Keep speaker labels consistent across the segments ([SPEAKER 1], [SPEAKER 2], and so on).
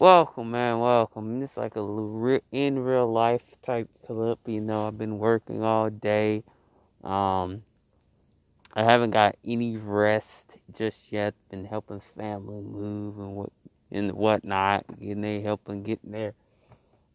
[SPEAKER 1] Welcome, man. Welcome. It's like a in real life type clip. You know, I've been working all day. Um, I haven't got any rest just yet. Been helping family move and what and whatnot. Getting they helping getting their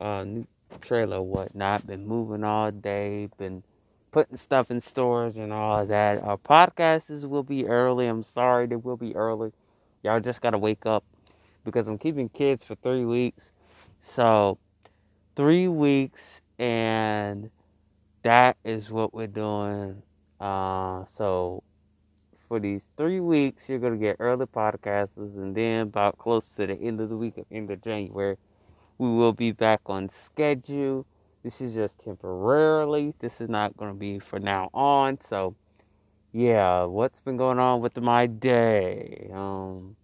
[SPEAKER 1] uh, new trailer whatnot. Been moving all day. Been putting stuff in stores and all that. Our podcasts will be early. I'm sorry they will be early. Y'all just gotta wake up because I'm keeping kids for three weeks. So, three weeks, and that is what we're doing. Uh, so, for these three weeks, you're going to get early podcasts, and then about close to the end of the week, of end of January, we will be back on schedule. This is just temporarily. This is not going to be for now on. So, yeah, what's been going on with my day? Um,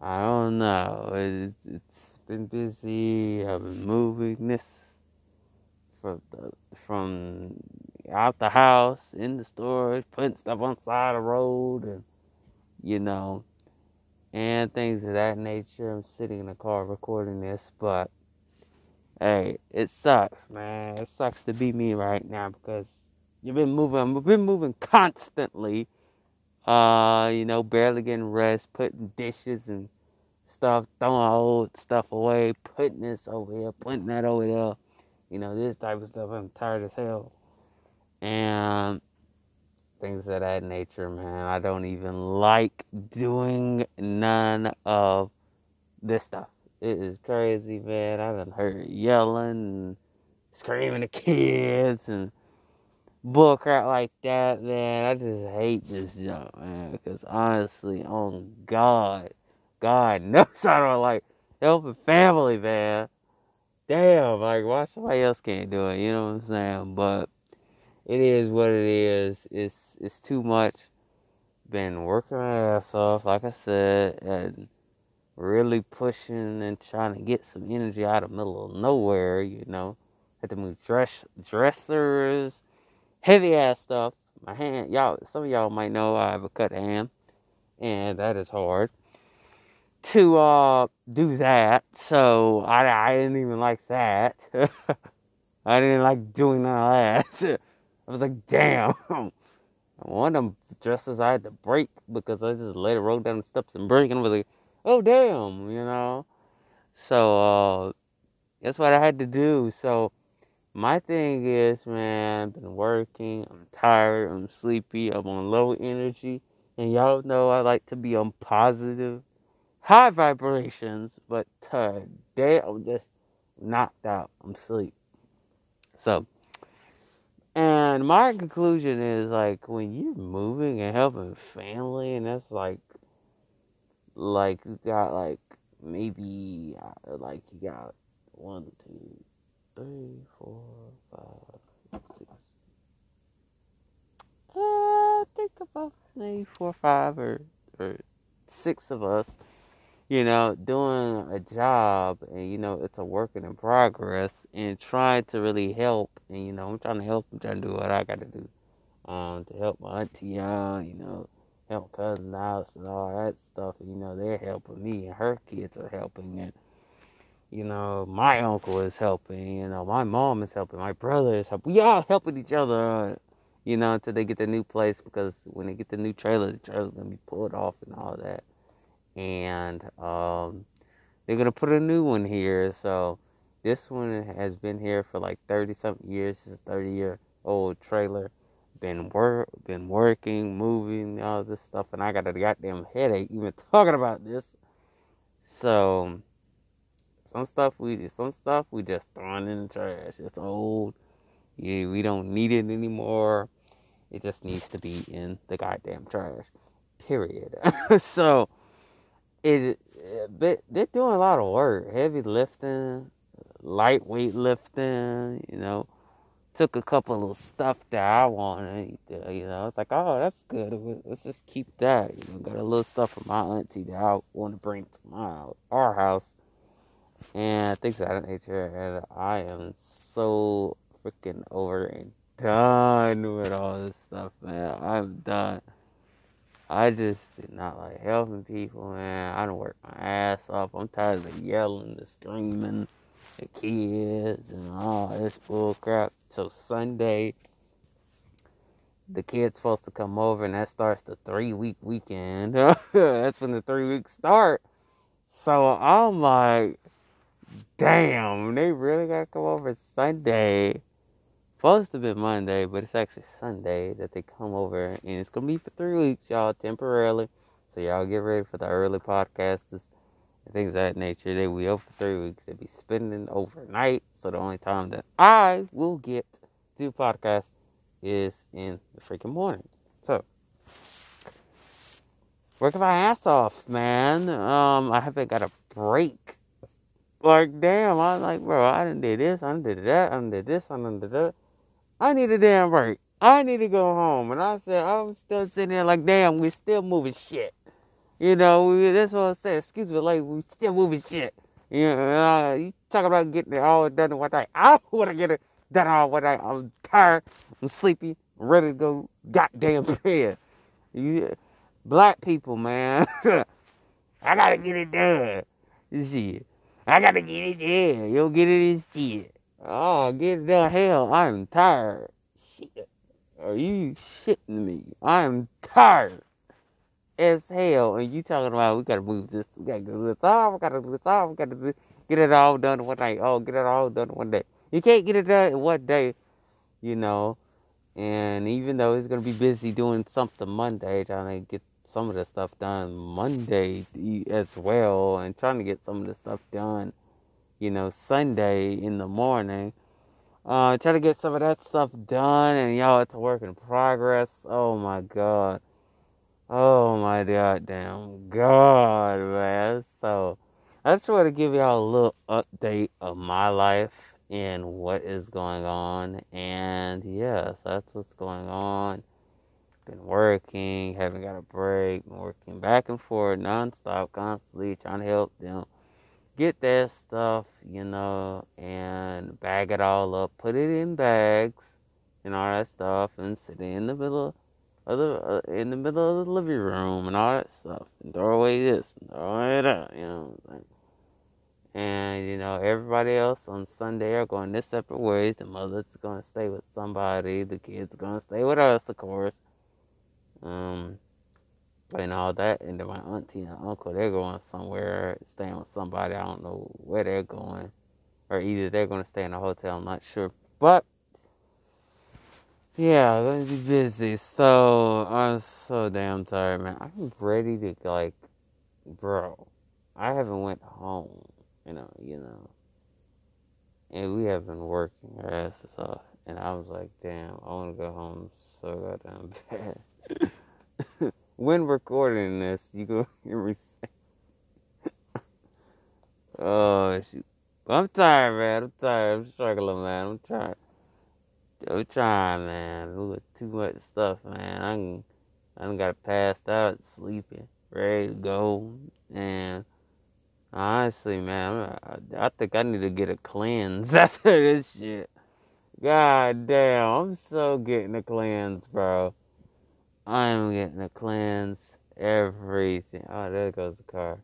[SPEAKER 1] I don't know. It, it's been busy. I've been moving this from the, from out the house in the stores, putting stuff on side of the road, and you know, and things of that nature. I'm sitting in the car recording this, but hey, it sucks, man. It sucks to be me right now because you've been moving. I've been moving constantly. Uh, you know, barely getting rest, putting dishes and stuff, throwing old stuff away, putting this over here, putting that over there. You know, this type of stuff. I'm tired as hell. And things of that nature, man. I don't even like doing none of this stuff. It is crazy, man. I done heard yelling and screaming at kids and bullcrap like that, man. I just hate this junk, man. Because honestly, on God, God knows I don't like helping family, man. Damn, like why somebody else can't do it? You know what I'm saying? But it is what it is. It's it's too much. Been working my ass off, like I said, and really pushing and trying to get some energy out of middle of nowhere. You know, had to move dress dressers, heavy ass stuff. My hand, y'all, some of y'all might know I have a cut hand, and that is hard to uh, do that. So I, I didn't even like that. I didn't like doing none of that. I was like, damn. One of them dresses I had to break because I just let it roll down the steps and break. And I was like, oh, damn, you know. So uh, that's what I had to do. So my thing is, man, I've been working. I'm tired. I'm sleepy. I'm on low energy. And y'all know I like to be on positive high vibrations, but today I'm just knocked out. I'm asleep. So, and my conclusion is like when you're moving and helping family, and that's like, like you got like maybe uh, like you got one, two, three, four, five, six. Uh, think about maybe four, five, or or six of us you know, doing a job and, you know, it's a working in progress and trying to really help. And, you know, I'm trying to help. I'm trying to do what I got to do um, to help my auntie out, you know, help cousin out and all that stuff. And, you know, they're helping me and her kids are helping. And, you know, my uncle is helping. You know, my mom is helping. My brother is helping. We all helping each other, you know, until they get the new place because when they get the new trailer, the trailer's to be pulled off and all that and um, they're gonna put a new one here. So this one has been here for like thirty something years. It's a thirty year old trailer. Been work, been working, moving, all this stuff, and I got a goddamn headache even talking about this. So some stuff we some stuff we just throwing in the trash. It's old. Yeah, we don't need it anymore. It just needs to be in the goddamn trash. Period. so it, but they're doing a lot of work, heavy lifting, lightweight lifting. You know, took a couple of stuff that I wanted. You know, it's like, oh, that's good. Let's just keep that. You know, got a little stuff from my auntie that I want to bring to my our house, and things of that nature. And I am so freaking over and done with all this stuff, man. I'm done. I just did not like helping people, man. I don't work my ass off. I'm tired of yelling, the screaming, the kids, and all this bull crap. So Sunday, the kid's supposed to come over, and that starts the three week weekend. That's when the three weeks start. So I'm like, damn, they really gotta come over Sunday supposed to be Monday, but it's actually Sunday that they come over, and it's gonna be for three weeks, y'all, temporarily. So y'all get ready for the early podcasts and things of that nature. They will for three weeks. They'll be spending overnight. So the only time that I will get to do podcast is in the freaking morning. So working my ass off, man. Um, I haven't got a break. Like damn, I was like, bro, I didn't do this, I didn't do that, I didn't do this, I didn't do that. I need a damn break. I need to go home. And I said, I'm still sitting there like, damn, we're still moving shit. You know, we, that's what I said. Excuse me, like, we still moving shit. You know, uh, you talk about getting it all done one day. I want to get it done all one day. I'm tired. I'm sleepy. I'm ready to go goddamn bed. You, black people, man. I gotta get it done. You see, I gotta get it done. You don't get it instead. Oh, get the hell. I'm tired. Shit. Are you shitting me? I'm tired as hell. And you talking about we gotta move this, we gotta do this off, we gotta do this off, we gotta do, get it all done one night. Oh, get it all done one day. You can't get it done in one day, you know. And even though he's gonna be busy doing something Monday, trying to get some of the stuff done Monday as well, and trying to get some of the stuff done you know, Sunday in the morning. Uh, try to get some of that stuff done, and y'all, it's a work in progress. Oh my god. Oh my goddamn god, man. So, I just want to give y'all a little update of my life and what is going on. And yes, that's what's going on. Been working, haven't got a break, working back and forth nonstop, constantly trying to help them get that stuff, you know, and bag it all up, put it in bags and all that stuff, and sit in the middle of the uh, in the middle of the living room and all that stuff, and throw away this, and throw away that, you know. And you know, everybody else on Sunday are going their separate ways. The mother's gonna stay with somebody. The kids are gonna stay with us, of course. Um, and all that. And then my auntie and uncle, they're going somewhere, staying with somebody. I don't know where they're going. Or either they're going to stay in a hotel, I'm not sure. But, yeah, I'm to be busy. So, I'm so damn tired, man. I'm ready to, like, bro, I haven't went home, you know, you know. And we have been working our asses off. And I was like, damn, I want to go home so goddamn bad. when recording this, you go hear me say, "Oh shoot." I'm tired, man. I'm tired. I'm struggling, man. I'm trying. I'm trying, man. Too much stuff, man. I'm, I got passed out, sleeping, ready to go, and honestly, man, I, I think I need to get a cleanse after this shit. God damn, I'm so getting a cleanse, bro. I'm getting a cleanse. Everything. Oh, there goes the car.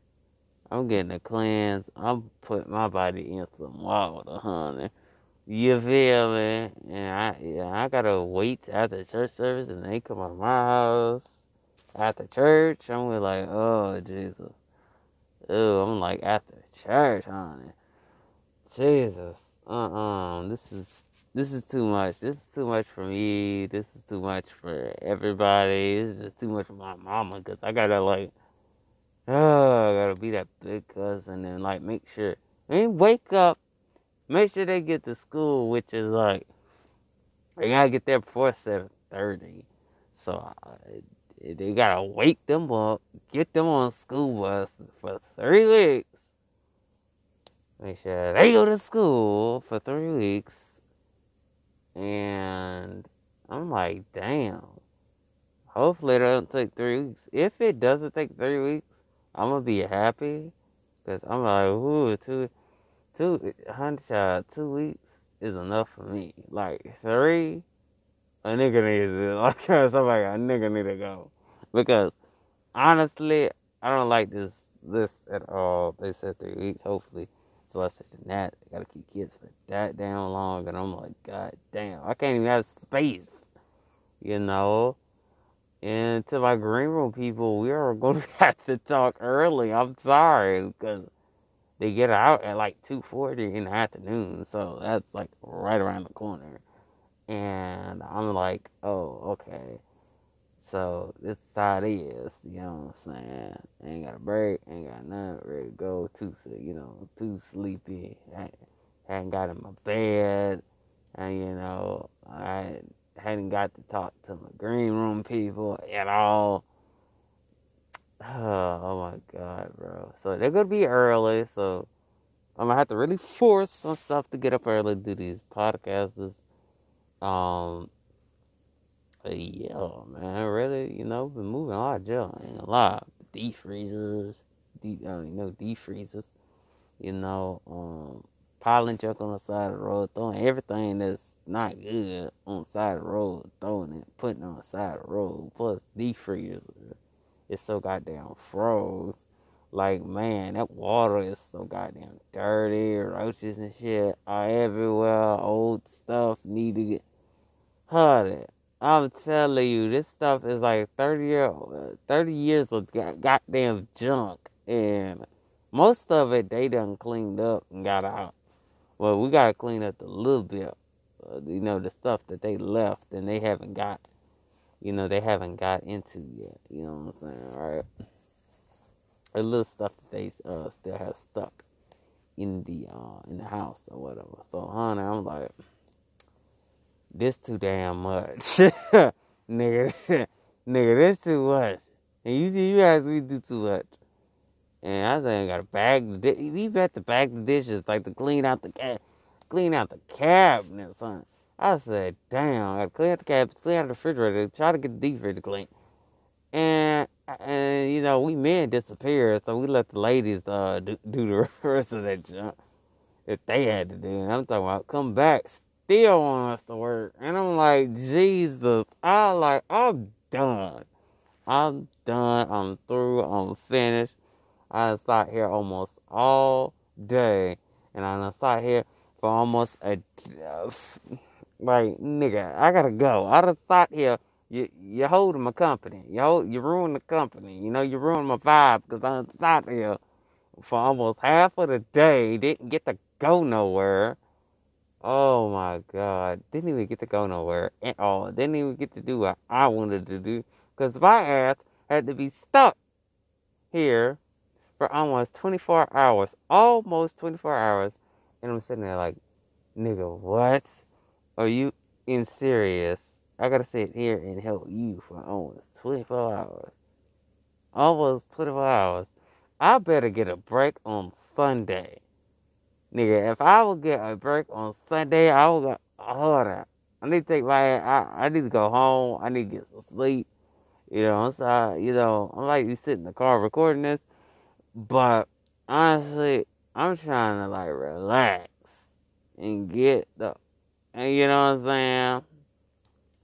[SPEAKER 1] I'm getting a cleanse. I'm putting my body in some water, honey. You feel me? And I, yeah, I gotta wait after church service, and they come to my house after church. I'm like, oh Jesus. Oh, I'm like after church, honey. Jesus. Uh-uh. This is this is too much. This is too much for me. This is too much for everybody. This is just too much for my mama because I gotta like, oh, I gotta be that big cousin and like make sure. I wake up, make sure they get to school, which is like, they gotta get there before seven thirty. So uh, they gotta wake them up, get them on school bus for three weeks. Make sure they go to school for three weeks and I'm like, damn. Hopefully it doesn't take three weeks. If it doesn't take three weeks, I'm gonna be happy. Cause I'm like, ooh, two, two, hundred child, two weeks is enough for me. Like three, a nigga needs to, like somebody, a nigga need to go. Because honestly, I don't like this this at all. They said three weeks. Hopefully, it's less than that. They gotta keep kids for that damn long, and I'm like, God damn, I can't even have space. You know. And to my green room people, we are to have to talk early. I'm sorry because they get out at like 2:40 in the afternoon, so that's like right around the corner. And I'm like, oh, okay. So this is how it is, you know what I'm saying? Ain't got a break, ain't got nothing, ready to go, too, you know, too sleepy. I hadn't got in my bed, and you know, I hadn't got to talk to my green room people at all. Oh, my god, bro. So they're gonna be early, so I'm gonna have to really force some stuff to get up early to do these podcasts. Um, yeah, man, really, you know, been moving a lot of gel. I ain't gonna lie. Deep freezers, deep, uh, you know, deep freezers, you know, um, piling junk on the side of the road, throwing everything that's not good on the side of the road, throwing it, putting it on the side of the road, plus deep freezers. It's so goddamn froze. Like, man, that water is so goddamn dirty, roaches and shit are everywhere, old stuff need to get hunted. I'm telling you, this stuff is like 30 year, 30 years of goddamn junk. And most of it, they done cleaned up and got out. Well, we got to clean up a little bit. Uh, you know, the stuff that they left and they haven't got, you know, they haven't got into yet. You know what I'm saying? All right. A little stuff that they uh, still have stuck in the uh, in the house or whatever. So, honey, I'm like, this too damn much. nigga, nigga, this too much. And you see, you ask me do too much. And I say I got to bag the di- we had to bag the dishes like to clean out the cat, clean out the cabinet, son. I said, damn, I got to clean out the cabinets, clean out the refrigerator, try to get the deep fridge clean. And and you know we men disappeared, so we let the ladies uh do, do the rest of that junk that they had to do. And I'm talking about come back, still want us to work. And I'm like, Jesus, I like, I'm done. I'm done. I'm through. I'm finished. I sat here almost all day, and I sat here for almost a like nigga. I gotta go. I done sat here. You you holding my company. You hold, you ruin the company. You know you ruined my vibe because I sat here for almost half of the day. Didn't get to go nowhere Oh my God. Didn't even get to go nowhere at all. Didn't even get to do what I wanted to do. Because my ass had to be stuck here for almost 24 hours. Almost 24 hours. And I'm sitting there like, nigga, what? Are you in serious? I gotta sit here and help you for almost 24 hours. Almost 24 hours. I better get a break on Sunday. Nigga, if I would get a break on Sunday, I would go, hold on. I need to take my, I, I need to go home. I need to get some sleep. You know, I'm sorry, you know, I'm like you sit in the car recording this, but honestly, I'm trying to like relax and get the, and you know what I'm saying?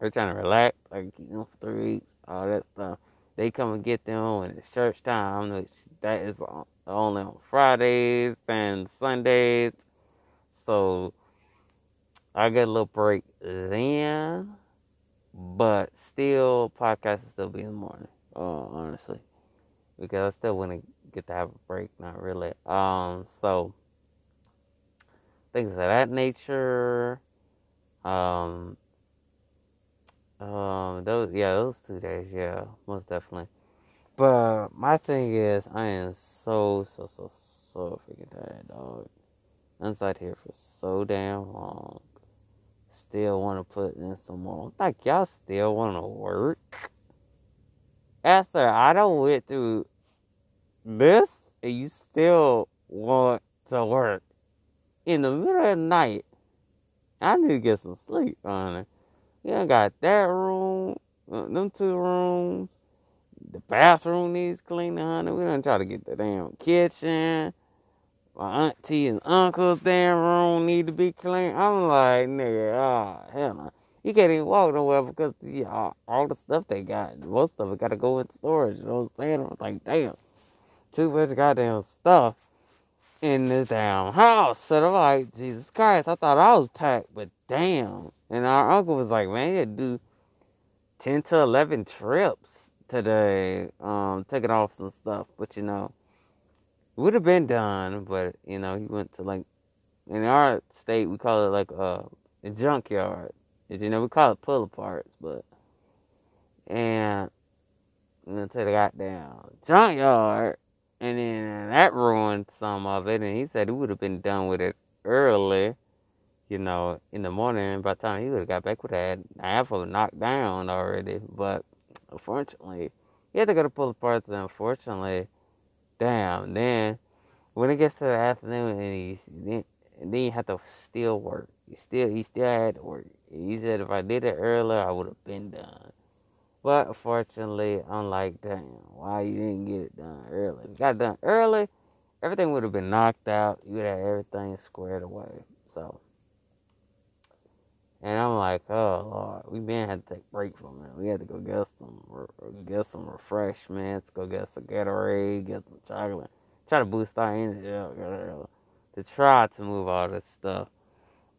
[SPEAKER 1] We're trying to relax, like keep them for three weeks, all that stuff. They come and get them when it's church time, which that is only on Fridays and Sundays. So I get a little break then, but still, podcast will still be in the morning. Uh, honestly, because I still want to get to have a break. Not really. Um, so things of that nature. Um, um, those yeah, those two days, yeah, most definitely. But my thing is, I am so, so, so, so freaking tired, dog. I'm sat here for so damn long. Still want to put in some more. Like, y'all still want to work? After I don't went through this, and you still want to work in the middle of the night. I need to get some sleep, honey. You ain't got that room, uh, them two rooms the bathroom needs cleaning, honey. We don't try to get the damn kitchen. My auntie and uncle's damn room need to be clean. I'm like, nigga, oh, hell no. you can't even walk nowhere because yeah, all, all the stuff they got, most of it got to go in storage. You know what I'm saying? I'm like, damn, too much goddamn stuff in this damn house. So I'm like, Jesus Christ, I thought I was packed, but damn. And our uncle was like, man, you do 10 to 11 trips today, um, taking off some stuff. But, you know, it would have been done, but, you know, he went to, like, in our state, we call it, like, uh, a junkyard. You know, we call it pull parts, but, and, I'm gonna take the goddamn junkyard, and then that ruined some of it, and he said he would have been done with it early you know, in the morning. By the time he would have got back, would have had half of it knocked down already. But unfortunately, he had to go to Pull-A-Part. And unfortunately, damn. Then when it gets to the afternoon, and he then, then you have to still work. He still he still had to work. He said if I did it earlier, I would have been done. But unfortunately, I'm like, damn, why you didn't get it done early? If you got done early, everything would have been knocked out. You would have everything squared away. So. And I'm like, oh Lord, we been had to take a break from it. We had to go get some get some refreshments, go get some Gatorade, get some chocolate, try to boost our energy to try to move all this stuff.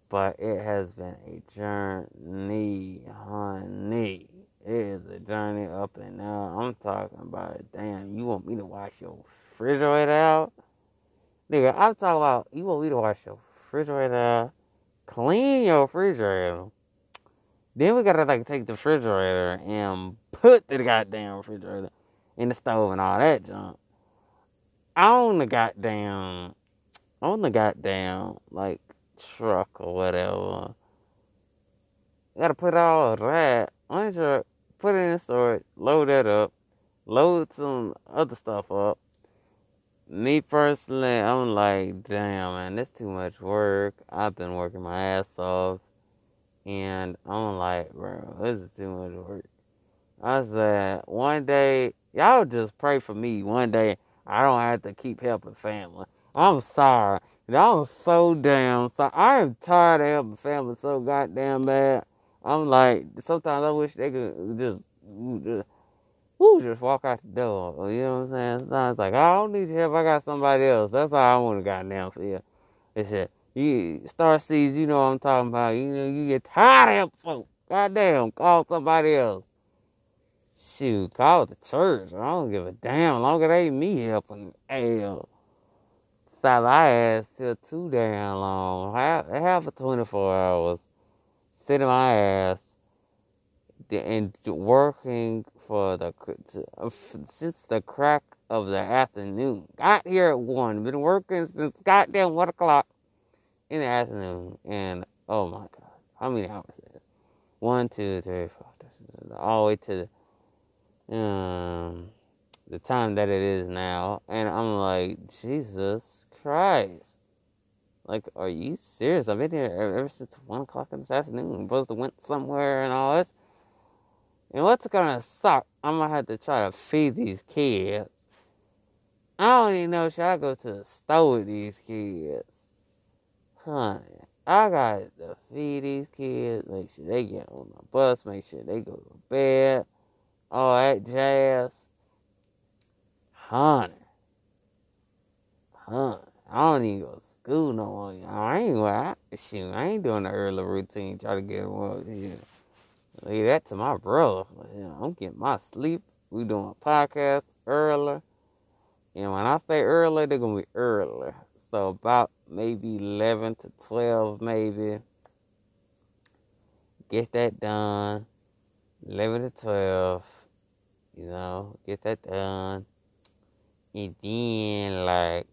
[SPEAKER 1] But it has been a journey, honey. It is a journey up and down. I'm talking about, damn, you want me to wash your refrigerator out? Nigga, I'm talking about, you want me to wash your refrigerator out? Clean your refrigerator. Then we gotta like take the refrigerator and put the goddamn refrigerator in the stove and all that junk. On the goddamn, on the goddamn like truck or whatever. Gotta put all that on the truck, put it in the storage, load that up, load some other stuff up, me personally, I'm like, damn, man, that's too much work. I've been working my ass off, and I'm like, bro, this is too much work. I said, one day, y'all just pray for me. One day, I don't have to keep helping family. I'm sorry. I'm so damn sorry. I am tired of helping family so goddamn bad. I'm like, sometimes I wish they could just, just whoo, just walk out the door. You know what I'm saying? Sometimes like, I don't need your help. I got somebody else. That's all I want to goddamn feel. They said, you star seeds, you know what I'm talking about. You know, you get tired of helping folks. Goddamn, call somebody else. Shoot, call the church. I don't give a damn. Longer they ain't me helping. Hell. Stop I ass till too damn long. Half, half of 24 hours. Sitting my ass and working for the uh, since the crack of the afternoon. Got here at one. Been working since goddamn one o'clock in the afternoon, and oh my god, how many hours is it? One, two, three, four, all the way to the um the time that it is now, and I'm like, Jesus Christ. Like, are you serious? I've been here ever since one o'clock in this afternoon. I'm supposed to went somewhere and all this. And what's gonna suck, I'm gonna have to try to feed these kids. I don't even know should I go to the store with these kids. Honey, I got to feed these kids, make sure they get on the bus, make sure they go to bed, all that jazz. Honey. Honey. I don't even go to school no more. I ain't, I, shoot, I ain't doing the early routine, try to get up here. Leave that to my brother. You I'm getting my sleep. We doing a podcast early. And when I say early, they're gonna be early. So about maybe eleven to twelve, maybe. Get that done. Eleven to twelve. You know, get that done. And then like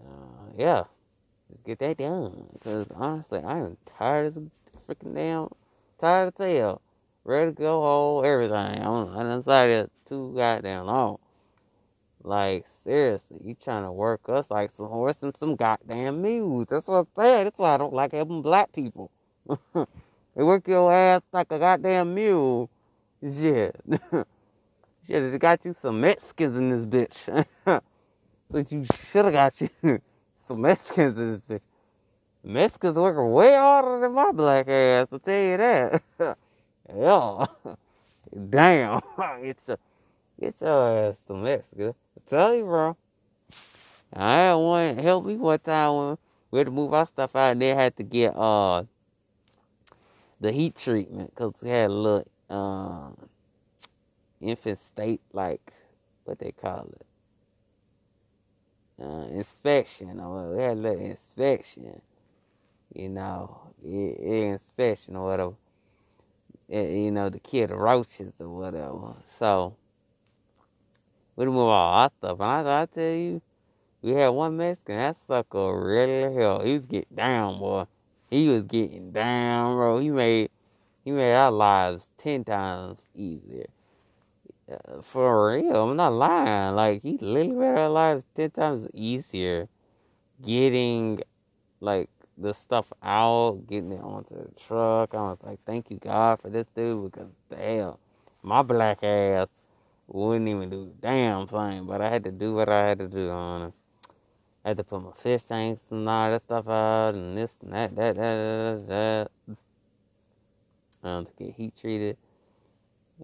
[SPEAKER 1] uh, yeah. Get that done. Because honestly, I am tired as freaking damn tired of tail. Ready to go home, everything. I'm, I done it too goddamn long. Like, seriously, you trying to work us like some horse and some goddamn mules. That's what I'm saying. That's why I don't like having black people. they work your ass like a goddamn mule. Shit. Should have got you some Mexicans in this bitch. so you should have got you some Mexicans in this bitch. Mexicans working way harder than my black ass, I'll tell you that. yeah. Damn. it's a get your ass to Mexico. I tell you, bro. I had one help me one time when we had to move our stuff out and they had to get uh the heat treatment because we had a little um infant state like what they call it uh, inspection or we had a little inspection you know inspection or whatever it, you know the kid roaches or whatever. So we move all our stuff and I, I tell you we had one Mexican that sucker really hell he was getting down boy. He was getting down bro. He made he made our lives ten times easier uh, for real, I'm not lying. Like he literally made our lives ten times easier getting like the stuff out, getting it onto the truck. I was like, thank you God for this dude because damn, my black ass wouldn't even do damn thing. But I had to do what I had to do on it. I had to put my fish tanks and all that stuff out and this and that, that, that, that, that. Um, to get heat treated.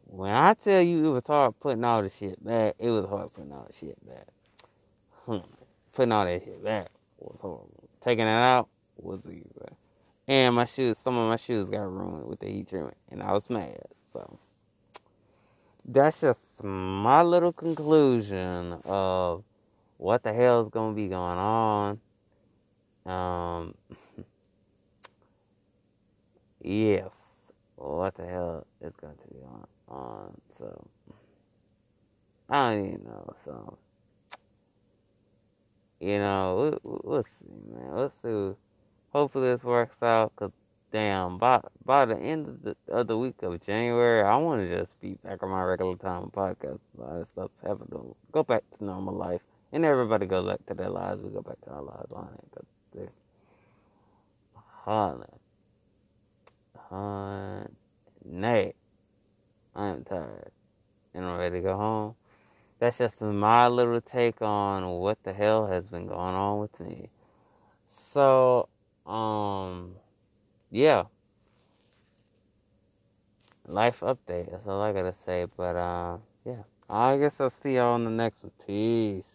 [SPEAKER 1] When I tell you it was hard putting all the shit back, it was hard putting all the shit back. Hmm. Putting all that shit back was horrible. Taking it out was easy. And my shoes, some of my shoes got ruined with the heat treatment, and I was mad. So that's just my little conclusion of what the hell is gonna be going on. Um, yes, what the hell is going to be on? on. So I don't even know. So you know, we, we'll see, man. Let's see. Hopefully this works out. Cause damn, by by the end of the, of the week of January, I want to just be back on my regular time podcast. A lot of stuff having to go back to normal life, and everybody goes back to their lives. We go back to our lives on it. Cause they, Honey. Honey. I am tired and I'm ready to go home. That's just my little take on what the hell has been going on with me. So, um, yeah. Life update. That's all I gotta say. But, uh, yeah. I guess I'll see y'all on the next one. Peace.